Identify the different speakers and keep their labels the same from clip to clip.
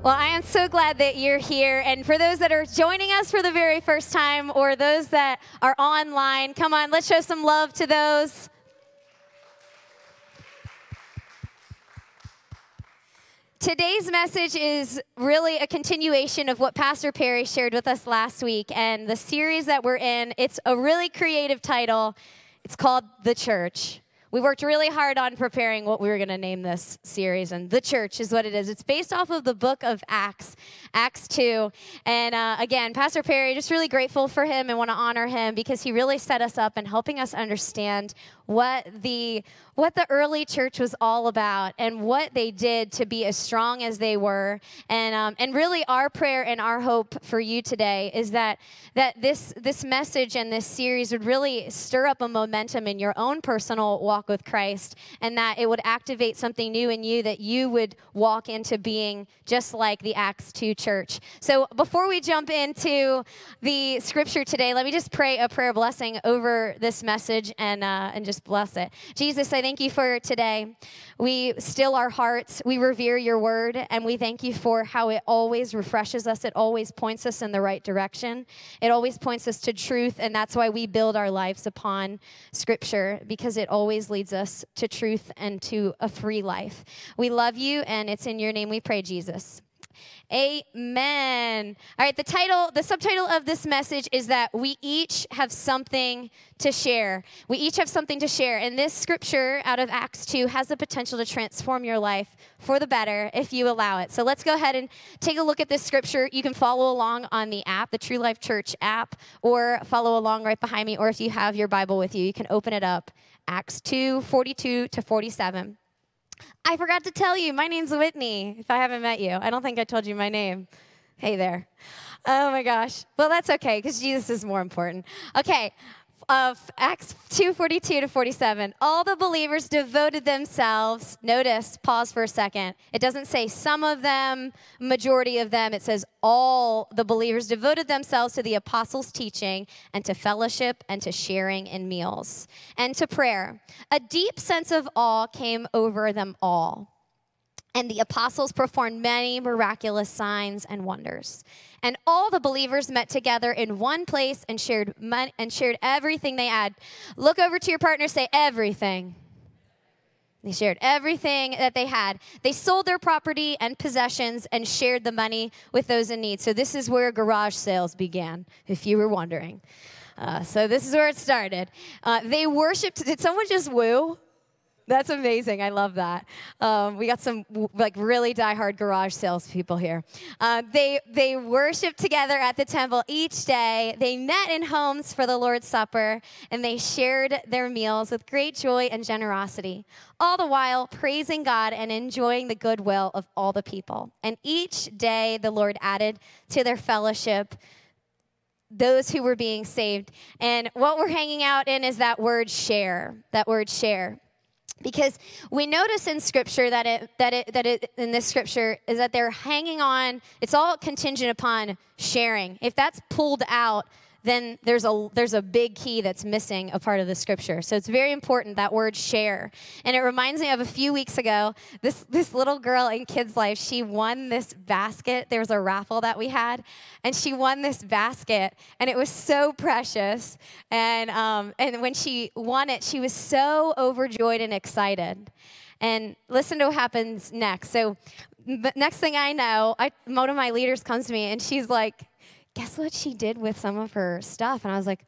Speaker 1: Well, I am so glad that you're here. And for those that are joining us for the very first time or those that are online, come on, let's show some love to those. Today's message is really a continuation of what Pastor Perry shared with us last week. And the series that we're in, it's a really creative title. It's called The Church. We worked really hard on preparing what we were going to name this series, and the church is what it is. It's based off of the book of Acts, Acts 2. And uh, again, Pastor Perry, just really grateful for him and want to honor him because he really set us up and helping us understand what the what the early church was all about and what they did to be as strong as they were. And um, and really, our prayer and our hope for you today is that that this this message and this series would really stir up a momentum in your own personal walk with Christ, and that it would activate something new in you that you would walk into being just like the Acts two church. So before we jump into the scripture today, let me just pray a prayer blessing over this message and uh, and just just bless it. Jesus, I thank you for today. We still our hearts, we revere your word, and we thank you for how it always refreshes us. It always points us in the right direction. It always points us to truth, and that's why we build our lives upon scripture because it always leads us to truth and to a free life. We love you, and it's in your name we pray, Jesus. Amen. All right, the title, the subtitle of this message is that we each have something to share. We each have something to share. And this scripture out of Acts 2 has the potential to transform your life for the better if you allow it. So let's go ahead and take a look at this scripture. You can follow along on the app, the True Life Church app, or follow along right behind me. Or if you have your Bible with you, you can open it up. Acts 2 42 to 47. I forgot to tell you, my name's Whitney, if I haven't met you. I don't think I told you my name. Hey there. Oh my gosh. Well, that's okay because Jesus is more important. Okay, of Acts 2:42 to 47. All the believers devoted themselves. Notice, pause for a second. It doesn't say some of them, majority of them. It says all the believers devoted themselves to the apostles' teaching and to fellowship and to sharing in meals and to prayer. A deep sense of awe came over them all. And the apostles performed many miraculous signs and wonders. And all the believers met together in one place and shared money, and shared everything they had. Look over to your partner, say everything. They shared everything that they had. They sold their property and possessions and shared the money with those in need. So, this is where garage sales began, if you were wondering. Uh, so, this is where it started. Uh, they worshiped. Did someone just woo? That's amazing. I love that. Um, we got some like really diehard garage salespeople here. Uh, they they worship together at the temple each day. They met in homes for the Lord's Supper, and they shared their meals with great joy and generosity. All the while praising God and enjoying the goodwill of all the people. And each day the Lord added to their fellowship those who were being saved. And what we're hanging out in is that word share. That word share because we notice in scripture that it that it that it in this scripture is that they're hanging on it's all contingent upon sharing. If that's pulled out then there's a there's a big key that's missing a part of the scripture. So it's very important that word share. And it reminds me of a few weeks ago, this this little girl in kids life, she won this basket. There was a raffle that we had, and she won this basket, and it was so precious. And um, and when she won it, she was so overjoyed and excited. And listen to what happens next. So the next thing I know, I, one of my leaders comes to me and she's like, guess what she did with some of her stuff? And I was like,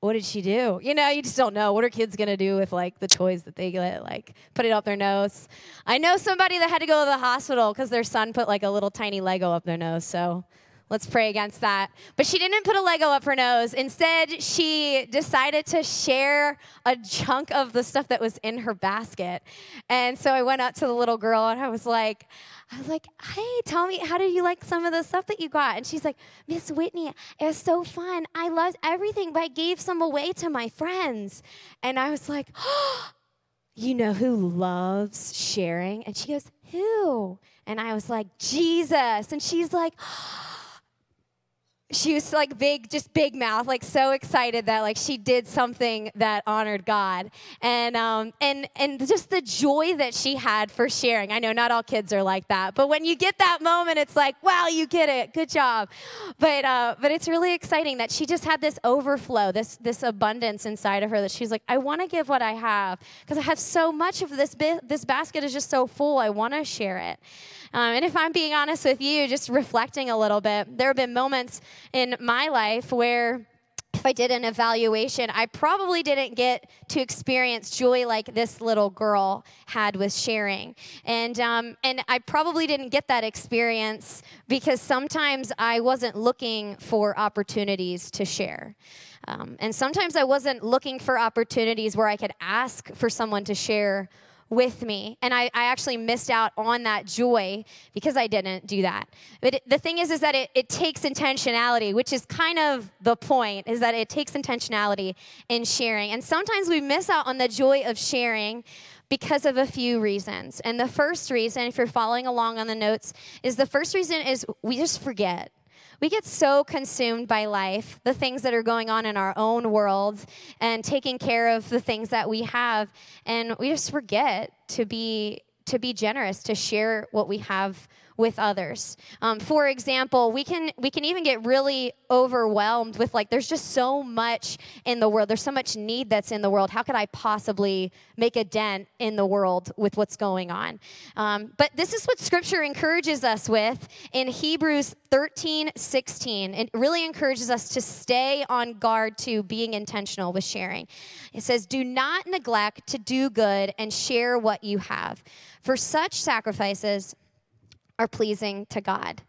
Speaker 1: what did she do? You know, you just don't know. What are kids going to do with like the toys that they get, like put it up their nose? I know somebody that had to go to the hospital because their son put like a little tiny Lego up their nose. So Let's pray against that. But she didn't put a Lego up her nose. Instead, she decided to share a chunk of the stuff that was in her basket. And so I went up to the little girl and I was like, I was like, hey, tell me, how did you like some of the stuff that you got? And she's like, Miss Whitney, it was so fun. I loved everything, but I gave some away to my friends. And I was like, oh, you know who loves sharing? And she goes, who? And I was like, Jesus. And she's like, oh, she was like big, just big mouth, like so excited that like she did something that honored God, and um, and and just the joy that she had for sharing. I know not all kids are like that, but when you get that moment, it's like, wow, you get it, good job. But uh, but it's really exciting that she just had this overflow, this this abundance inside of her that she's like, I want to give what I have because I have so much of this. Bi- this basket is just so full. I want to share it. Um, and if I'm being honest with you, just reflecting a little bit, there have been moments in my life where if I did an evaluation, I probably didn't get to experience joy like this little girl had with sharing, and um, and I probably didn't get that experience because sometimes I wasn't looking for opportunities to share. Um, and sometimes I wasn't looking for opportunities where I could ask for someone to share with me. And I, I actually missed out on that joy because I didn't do that. But it, the thing is, is that it, it takes intentionality, which is kind of the point, is that it takes intentionality in sharing. And sometimes we miss out on the joy of sharing because of a few reasons. And the first reason, if you're following along on the notes, is the first reason is we just forget. We get so consumed by life, the things that are going on in our own world, and taking care of the things that we have, and we just forget to be to be generous, to share what we have with others. Um, for example, we can we can even get really overwhelmed with like there's just so much in the world. There's so much need that's in the world. How could I possibly make a dent in the world with what's going on? Um, but this is what Scripture encourages us with in Hebrews 13, 16. It really encourages us to stay on guard to being intentional with sharing. It says, "Do not neglect to do good and share what you have, for such sacrifices." Are pleasing to God.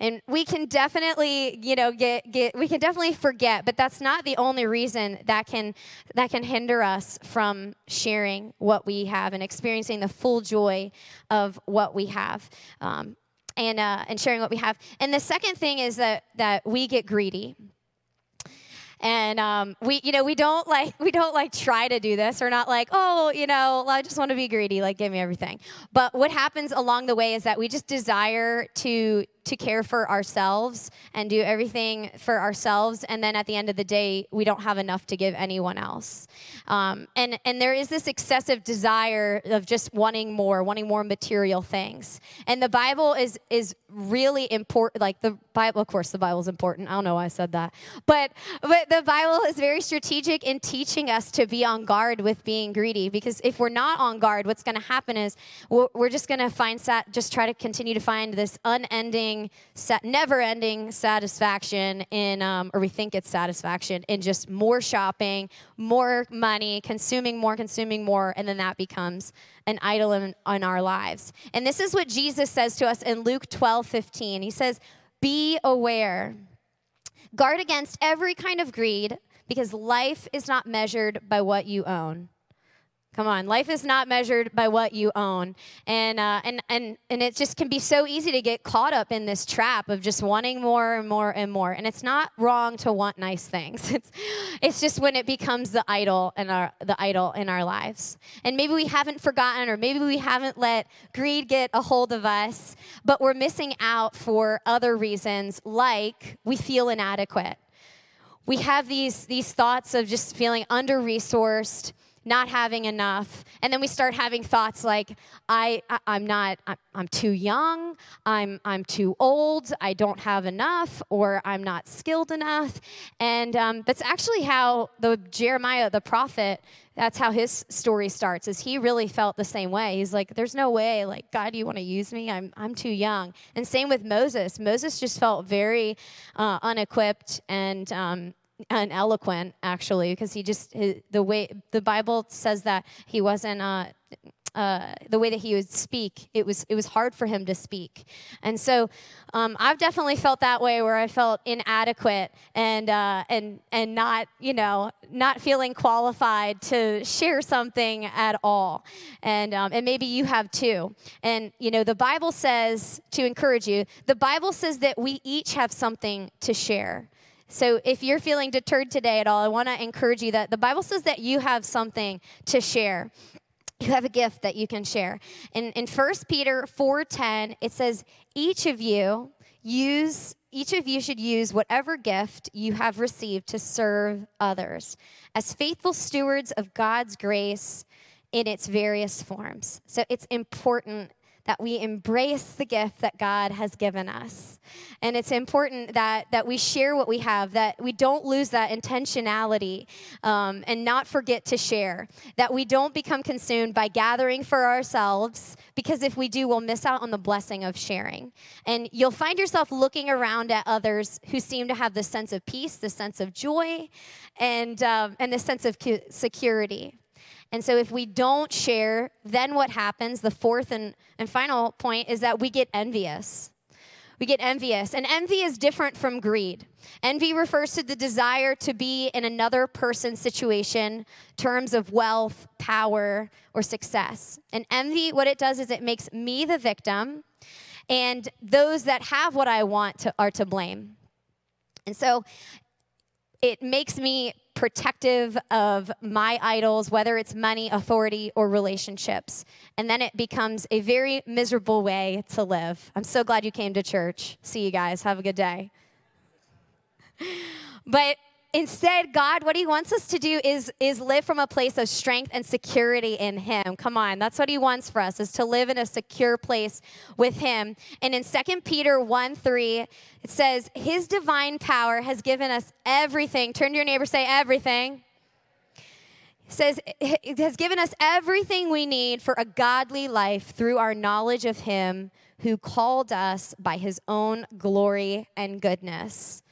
Speaker 1: And we can definitely, you know, get, get we can definitely forget, but that's not the only reason that can that can hinder us from sharing what we have and experiencing the full joy of what we have. Um, and, uh, and sharing what we have. And the second thing is that, that we get greedy and um, we you know we don't like we don't like try to do this. We're not like oh you know i just want to be greedy like give me everything. But what happens along the way is that we just desire to to care for ourselves and do everything for ourselves and then at the end of the day we don't have enough to give anyone else. Um, and and there is this excessive desire of just wanting more wanting more material things. And the bible is is really important like the bible of course the bible is important. I don't know why i said that. But but the bible is very strategic in teaching us to be on guard with being greedy because if we're not on guard what's going to happen is we're, we're just going to find sat just try to continue to find this unending ending, never ending satisfaction in, um, or we think it's satisfaction in just more shopping, more money, consuming more, consuming more, and then that becomes an idol in, in our lives. And this is what Jesus says to us in Luke 12 15. He says, Be aware, guard against every kind of greed, because life is not measured by what you own. Come on, life is not measured by what you own, and uh, and and and it just can be so easy to get caught up in this trap of just wanting more and more and more. And it's not wrong to want nice things. It's it's just when it becomes the idol in our the idol in our lives. And maybe we haven't forgotten, or maybe we haven't let greed get a hold of us, but we're missing out for other reasons, like we feel inadequate. We have these these thoughts of just feeling under resourced not having enough. And then we start having thoughts like i, I am not I, i'm too young. I'm i'm too old. I don't have enough or i'm not skilled enough. And um, that's actually how the jeremiah the prophet that's how his story starts is he really felt the same way. He's like there's no way like god you want to use me? I'm, I'm too young. And same with moses. Moses just felt very uh, unequipped and um, and eloquent actually because he just his, the way the bible says that he wasn't uh, uh, the way that he would speak it was it was hard for him to speak. And so um, i've definitely felt that way where i felt inadequate and uh, and and not you know not feeling qualified to share something at all. And um, and maybe you have too. And you know the bible says to encourage you the bible says that we each have something to share so if you're feeling deterred today at all, I want to encourage you that the Bible says that you have something to share. you have a gift that you can share. In, in 1 Peter 4.10, it says, each of you use each of you should use whatever gift you have received to serve others as faithful stewards of God's grace in its various forms. So it's important that we embrace the gift that God has given us. And it's important that, that we share what we have, that we don't lose that intentionality um, and not forget to share, that we don't become consumed by gathering for ourselves, because if we do, we'll miss out on the blessing of sharing. And you'll find yourself looking around at others who seem to have this sense of peace, this sense of joy, and, um, and this sense of security. And so if we don't share, then what happens? The fourth and, and final point is that we get envious. We get envious. And envy is different from greed. Envy refers to the desire to be in another person's situation, terms of wealth, power, or success. And envy, what it does is it makes me the victim, and those that have what I want to, are to blame. And so it makes me protective of my idols, whether it's money, authority, or relationships. And then it becomes a very miserable way to live. I'm so glad you came to church. See you guys. Have a good day. But Instead, God, what He wants us to do is, is live from a place of strength and security in Him. Come on, that's what He wants for us, is to live in a secure place with Him. And in 2 Peter 1 3, it says, His divine power has given us everything. Turn to your neighbor, say, everything. It says, It has given us everything we need for a godly life through our knowledge of Him who called us by His own glory and goodness.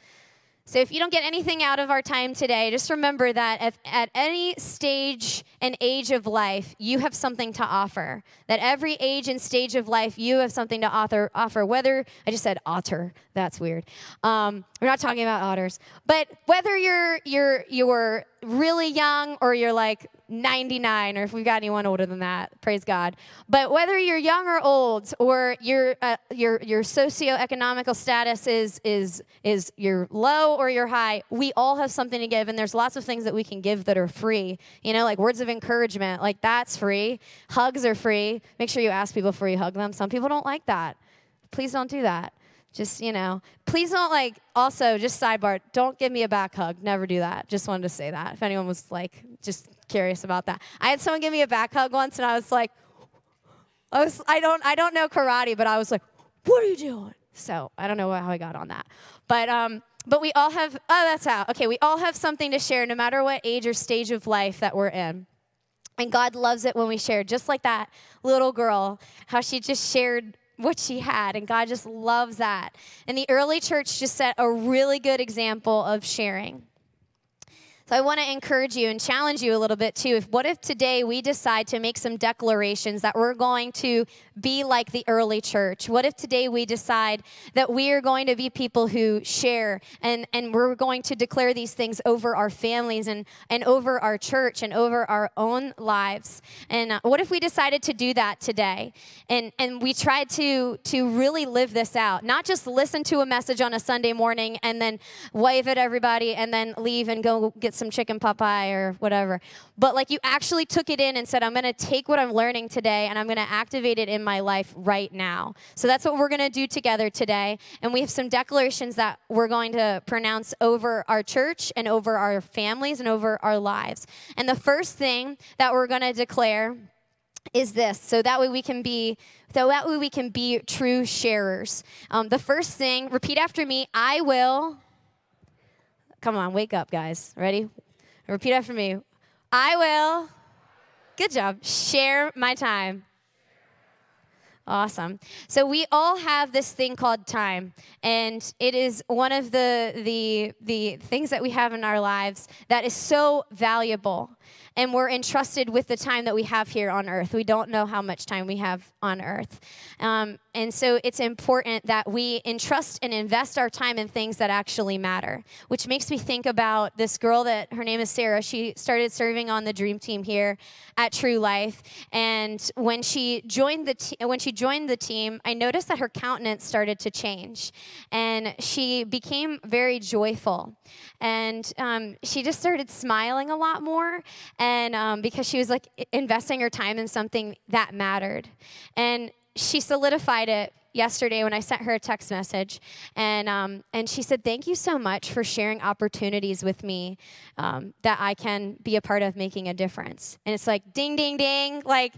Speaker 1: So, if you don't get anything out of our time today, just remember that at, at, any stage and age of life, you have something to offer. That every age and stage of life, you have something to author, offer. Whether, I just said otter, that's weird. Um, we're not talking about otters. But whether you're, you're, you're really young or you're like 99 or if we've got anyone older than that praise god. But whether you're young or old or your uh, your your socioeconomical status is is is you're low or you're high we all have something to give and there's lots of things that we can give that are free. You know like words of encouragement like that's free. Hugs are free. Make sure you ask people before you hug them. Some people don't like that. Please don't do that just, you know, please don't like, also, just sidebar, don't give me a back hug. Never do that. Just wanted to say that if anyone was like, just curious about that. I had someone give me a back hug once and I was like, I was, I don't, I don't know karate, but I was like, what are you doing? So I don't know how I got on that. But, um, but we all have, oh, that's out. Okay, we all have something to share no matter what age or stage of life that we're in. And God loves it when we share, just like that little girl, how she just shared what she had, and God just loves that. And the early church just set a really good example of sharing. So I want to encourage you and challenge you a little bit too. If what if today we decide to make some declarations that we're going to be like the early church? What if today we decide that we are going to be people who share and, and we're going to declare these things over our families and, and over our church and over our own lives? And uh, what if we decided to do that today? And, and we tried to, to really live this out, not just listen to a message on a Sunday morning and then wave at everybody and then leave and go get some chicken pot pie or whatever. But like you actually took it in and said, I'm going to take what I'm learning today and I'm going to activate it in my life right now. So that's what we're going to do together today. And we have some declarations that we're going to pronounce over our church and over our families and over our lives. And the first thing that we're going to declare is this so that way we can be so that way we can be true sharers um, the first thing repeat after me i will Come on, wake up, guys. Ready? Repeat after me. I will, good job, share my time. Awesome. So we all have this thing called time, and it is one of the the the things that we have in our lives that is so valuable and we're entrusted with the time that we have here on earth. We don't know how much time we have on earth. Um, and so it's important that we entrust and invest our time in things that actually matter, which makes me think about this girl that her name is Sarah. She started serving on the dream team here at True Life. And when she joined the, when she joined the team, I noticed that her countenance started to change. And she became very joyful. And um, she just started smiling a lot more. And um, because she was like investing her time in something that mattered. And she solidified it yesterday when I sent her a text message, and um, and she said, "Thank you so much for sharing opportunities with me um, that I can be a part of making a difference." And it's like, ding, ding, ding, like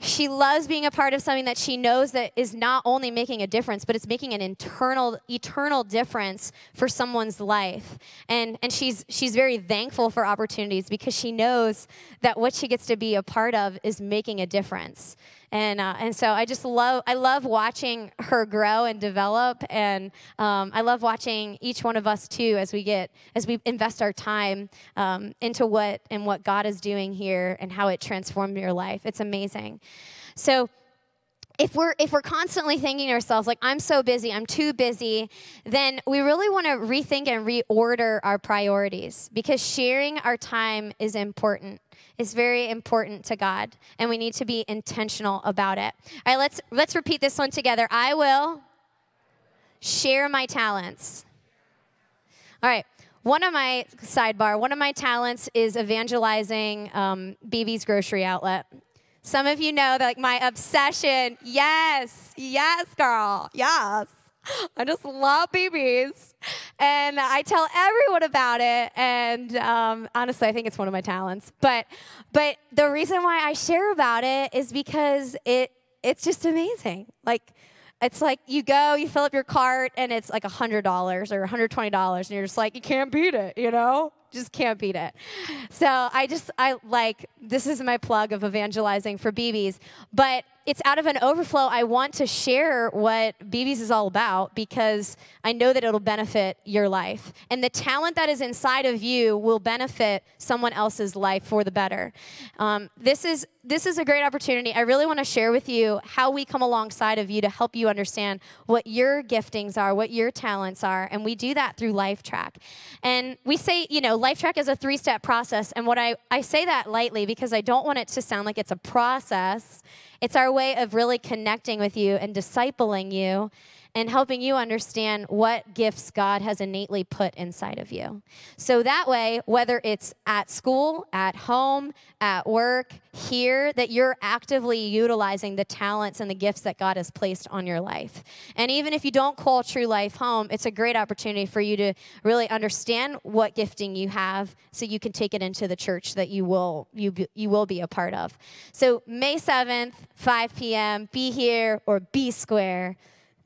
Speaker 1: she loves being a part of something that she knows that is not only making a difference but it's making an internal eternal difference for someone's life. And and she's she's very thankful for opportunities because she knows that what she gets to be a part of is making a difference and uh, and so I just love I love watching her grow and develop, and um, I love watching each one of us too as we get as we invest our time um, into what and what God is doing here and how it transformed your life. It's amazing. So if we're if we're constantly thinking to ourselves like i'm so busy i'm too busy then we really want to rethink and reorder our priorities because sharing our time is important is very important to God, and we need to be intentional about it. All right, let's let's repeat this one together. I will share my talents. All right. One of my sidebar, one of my talents is evangelizing um, BB's grocery outlet. Some of you know that like my obsession. Yes, yes, girl, yes. I just love BBs. And I tell everyone about it. And um, honestly, I think it's one of my talents. But, but the reason why I share about it is because it, it's just amazing. Like, it's like you go, you fill up your cart, and it's like $100 or $120, and you're just like, you can't beat it, you know? Just can't beat it. So I just, I like, this is my plug of evangelizing for BBs. But it's out of an overflow. I want to share what BB's is all about because I know that it'll benefit your life. And the talent that is inside of you will benefit someone else's life for the better. Um, this is this is a great opportunity. I really want to share with you how we come alongside of you to help you understand what your giftings are, what your talents are, and we do that through LifeTrack. And we say, you know, LifeTrack is a three-step process, and what I I say that lightly because I don't want it to sound like it's a process it's our way of really connecting with you and discipling you and helping you understand what gifts God has innately put inside of you. So that way, whether it's at school, at home, at work, here, that you're actively utilizing the talents and the gifts that God has placed on your life. And even if you don't call True Life home, it's a great opportunity for you to really understand what gifting you have so you can take it into the church that you will you you will be a part of. So May 7th, 5 p.m., be here or be square.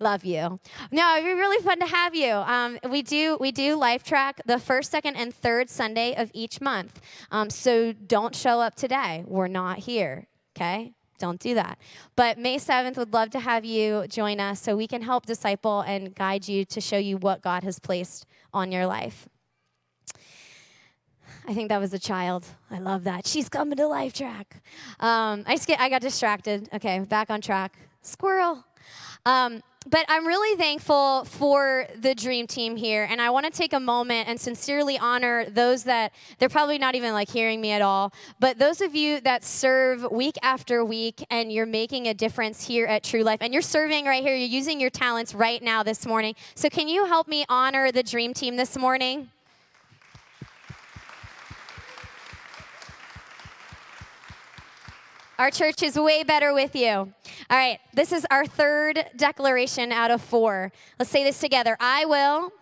Speaker 1: Love you. No, it'd be really fun to have you. Um, we do we do life track the first, second, and third Sunday of each month. Um, so don't show up today. We're not here. Okay. Don't do that. But May 7th, would love to have you join us so we can help disciple and guide you to show you what God has placed on your life. I think that was a child. I love that. She's coming to LifeTrack. Um, I just get, I got distracted. Okay, back on track. Squirrel. Um, but I'm really thankful for the dream team here. And I want to take a moment and sincerely honor those that they're probably not even like hearing me at all, but those of you that serve week after week and you're making a difference here at True Life and you're serving right here, you're using your talents right now this morning. So, can you help me honor the dream team this morning? Our church is way better with you. All right, this is our third declaration out of four. Let's say this together I will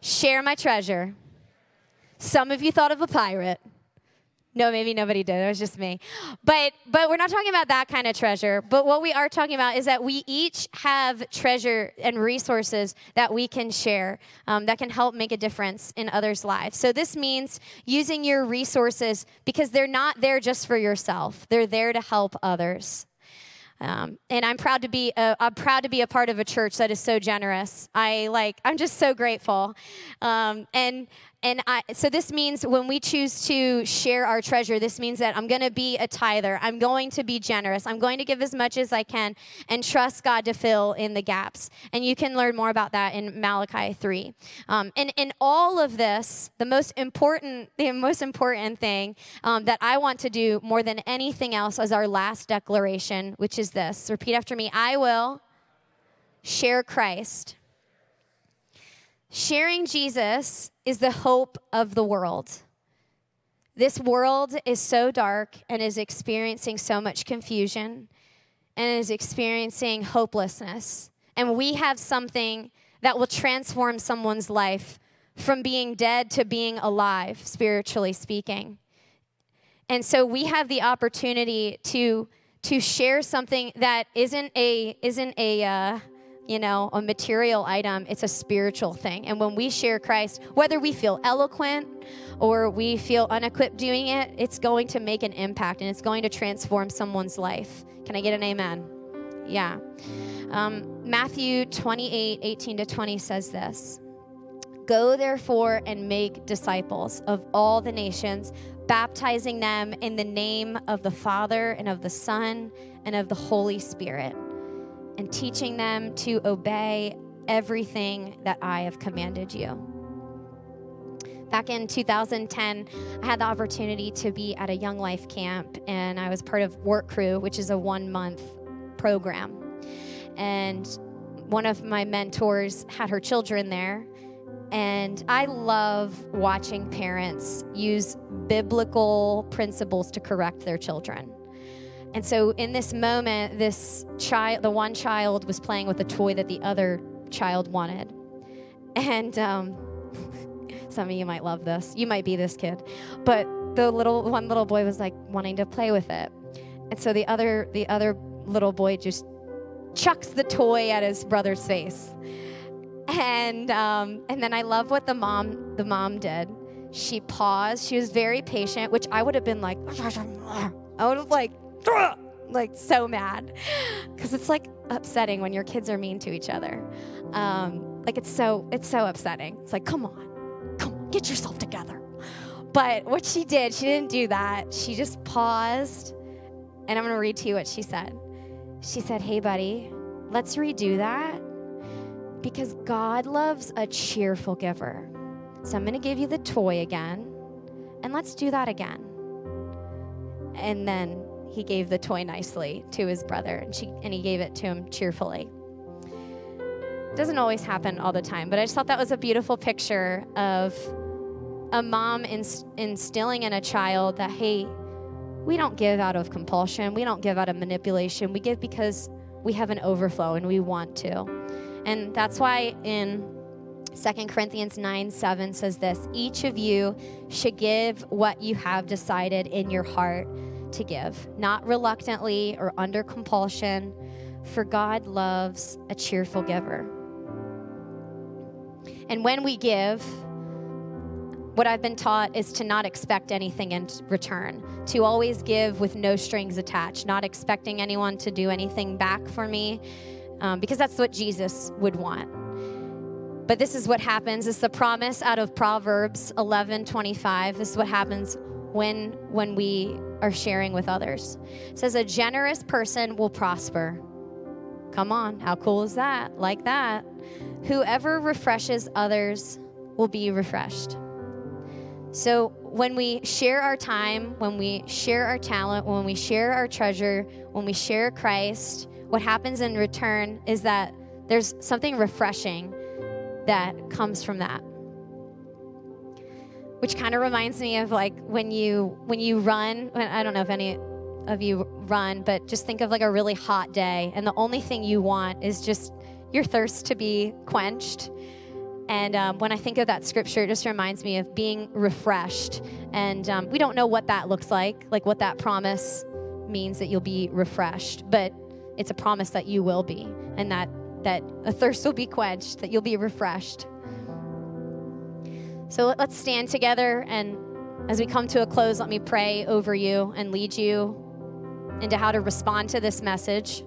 Speaker 1: share my treasure. Some of you thought of a pirate. No, maybe nobody did. It was just me. But but we're not talking about that kind of treasure. But what we are talking about is that we each have treasure and resources that we can share um, that can help make a difference in others' lives. So this means using your resources because they're not there just for yourself. They're there to help others. Um, and I'm proud to be a, I'm proud to be a part of a church that is so generous. I like I'm just so grateful. Um, and and I, so this means when we choose to share our treasure, this means that I'm going to be a tither. I'm going to be generous. I'm going to give as much as I can and trust God to fill in the gaps. And you can learn more about that in Malachi 3. Um, and in all of this, the most important, the most important thing um, that I want to do more than anything else is our last declaration, which is this. Repeat after me. I will share Christ. Sharing Jesus is the hope of the world. This world is so dark and is experiencing so much confusion and is experiencing hopelessness. And we have something that will transform someone's life from being dead to being alive, spiritually speaking. And so we have the opportunity to to share something that isn't a isn't a uh, you know, a material item, it's a spiritual thing. And when we share Christ, whether we feel eloquent or we feel unequipped doing it, it's going to make an impact and it's going to transform someone's life. Can I get an amen? Yeah. Um, Matthew 28 18 to 20 says this Go therefore and make disciples of all the nations, baptizing them in the name of the Father and of the Son and of the Holy Spirit and teaching them to obey everything that I have commanded you. Back in 2010, I had the opportunity to be at a Young Life camp, and I was part of Work Crew, which is a one month program. And one of my mentors had her children there. And I love watching parents use biblical principles to correct their children. And so in this moment, this child, the one child was playing with a toy that the other child wanted. And um, some of you might love this. You might be this kid. But the little one little boy was like wanting to play with it. And so the other the other little boy just chucks the toy at his brother's face. And um, and then I love what the mom the mom did. She paused. She was very patient, which I would have been like, I would have like like so mad. Because it's like upsetting when your kids are mean to each other. Um, like it's so it's so upsetting. It's like come on come on get yourself together. But what she did she didn't do that. She just paused and i'm going to read to you what she said. She said hey buddy let's redo that because god loves a cheerful giver. So i'm going to give you the toy again and let's do that again. And then he gave the toy nicely to his brother and, she, and he gave it to him cheerfully. Doesn't always happen all the time, but I just thought that was a beautiful picture of a mom instilling in a child that, hey, we don't give out of compulsion, we don't give out of manipulation, we give because we have an overflow and we want to. And that's why in 2 Corinthians 9 7 says this each of you should give what you have decided in your heart to give, not reluctantly or under compulsion, for God loves a cheerful giver. And when we give, what I've been taught is to not expect anything in return, to always give with no strings attached, not expecting anyone to do anything back for me, um, because that's what Jesus would want. But this is what happens. It's the promise out of Proverbs 11 25. This is what happens when, when we are sharing with others. It says, A generous person will prosper. Come on, how cool is that? Like that. Whoever refreshes others will be refreshed. So, when we share our time, when we share our talent, when we share our treasure, when we share Christ, what happens in return is that there's something refreshing that comes from that which kind of reminds me of like when you when you run i don't know if any of you run but just think of like a really hot day and the only thing you want is just your thirst to be quenched. And um, when i think of that scripture it just reminds me of being refreshed. And um, we don't know what that looks like like what that promise means that you'll be refreshed but it's a promise that you will be and that that a thirst will be quenched that you'll be refreshed so let's stand together and as we come to a close, let me pray over you and lead you into how to respond to this message.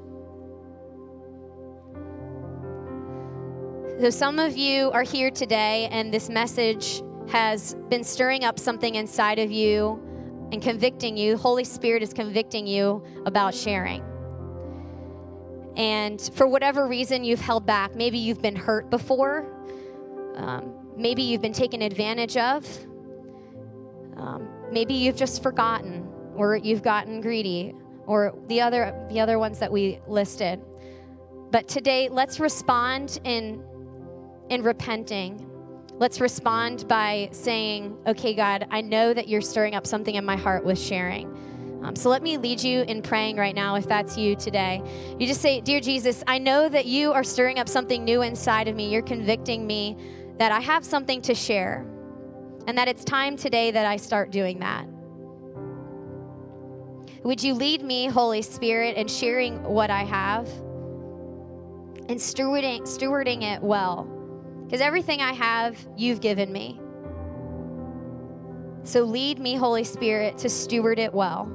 Speaker 1: So, some of you are here today, and this message has been stirring up something inside of you and convicting you. Holy Spirit is convicting you about sharing. And for whatever reason you've held back, maybe you've been hurt before, um, maybe you've been taken advantage of, um, maybe you've just forgotten, or you've gotten greedy, or the other the other ones that we listed. But today, let's respond in in repenting. Let's respond by saying, "Okay, God, I know that you're stirring up something in my heart with sharing." Um, so let me lead you in praying right now, if that's you today. You just say, Dear Jesus, I know that you are stirring up something new inside of me. You're convicting me that I have something to share, and that it's time today that I start doing that. Would you lead me, Holy Spirit, in sharing what I have and stewarding, stewarding it well? Because everything I have, you've given me. So lead me, Holy Spirit, to steward it well.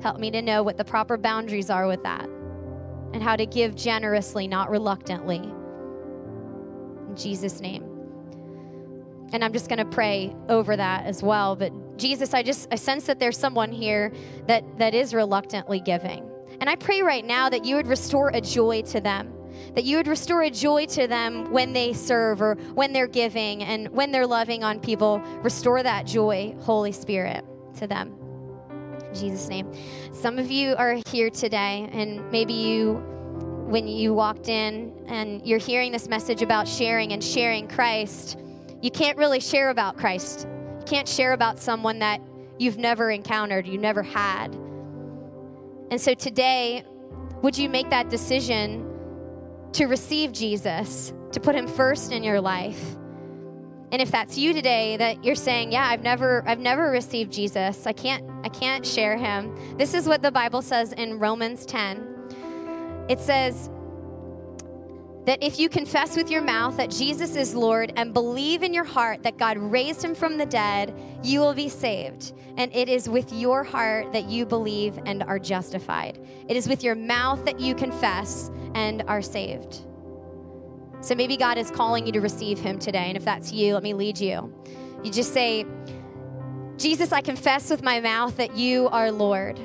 Speaker 1: Help me to know what the proper boundaries are with that and how to give generously, not reluctantly. Jesus' name. And I'm just going to pray over that as well. But Jesus, I just I sense that there's someone here that that is reluctantly giving. And I pray right now that you would restore a joy to them. That you would restore a joy to them when they serve or when they're giving and when they're loving on people. Restore that joy, Holy Spirit, to them. In Jesus' name. Some of you are here today, and maybe you, when you walked in and you're hearing this message about sharing and sharing Christ, you can't really share about Christ. You can't share about someone that you've never encountered, you never had. And so today, would you make that decision to receive Jesus, to put him first in your life? And if that's you today that you're saying, "Yeah, I've never I've never received Jesus. I can't I can't share him." This is what the Bible says in Romans 10. It says that if you confess with your mouth that Jesus is Lord and believe in your heart that God raised him from the dead, you will be saved. And it is with your heart that you believe and are justified. It is with your mouth that you confess and are saved. So maybe God is calling you to receive Him today. And if that's you, let me lead you. You just say, Jesus, I confess with my mouth that you are Lord.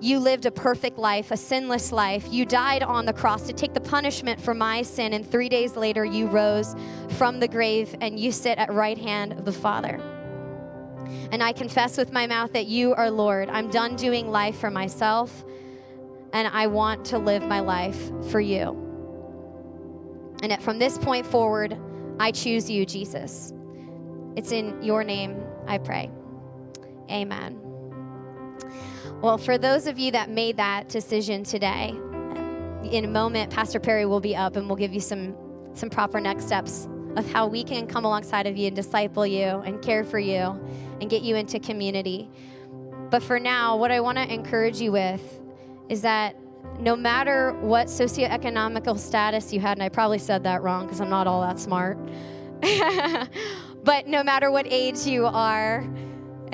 Speaker 1: You lived a perfect life, a sinless life. You died on the cross to take the punishment for my sin, and three days later, you rose from the grave and you sit at right hand of the Father. And I confess with my mouth that you are Lord. I'm done doing life for myself, and I want to live my life for you. And from this point forward, I choose you, Jesus. It's in your name I pray. Amen. Well, for those of you that made that decision today, in a moment, Pastor Perry will be up and we'll give you some, some proper next steps of how we can come alongside of you and disciple you and care for you and get you into community. But for now, what I want to encourage you with is that no matter what socioeconomical status you had, and I probably said that wrong because I'm not all that smart, but no matter what age you are,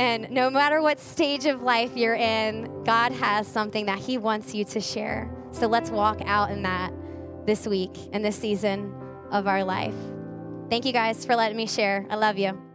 Speaker 1: and no matter what stage of life you're in, God has something that He wants you to share. So let's walk out in that this week and this season of our life. Thank you guys for letting me share. I love you.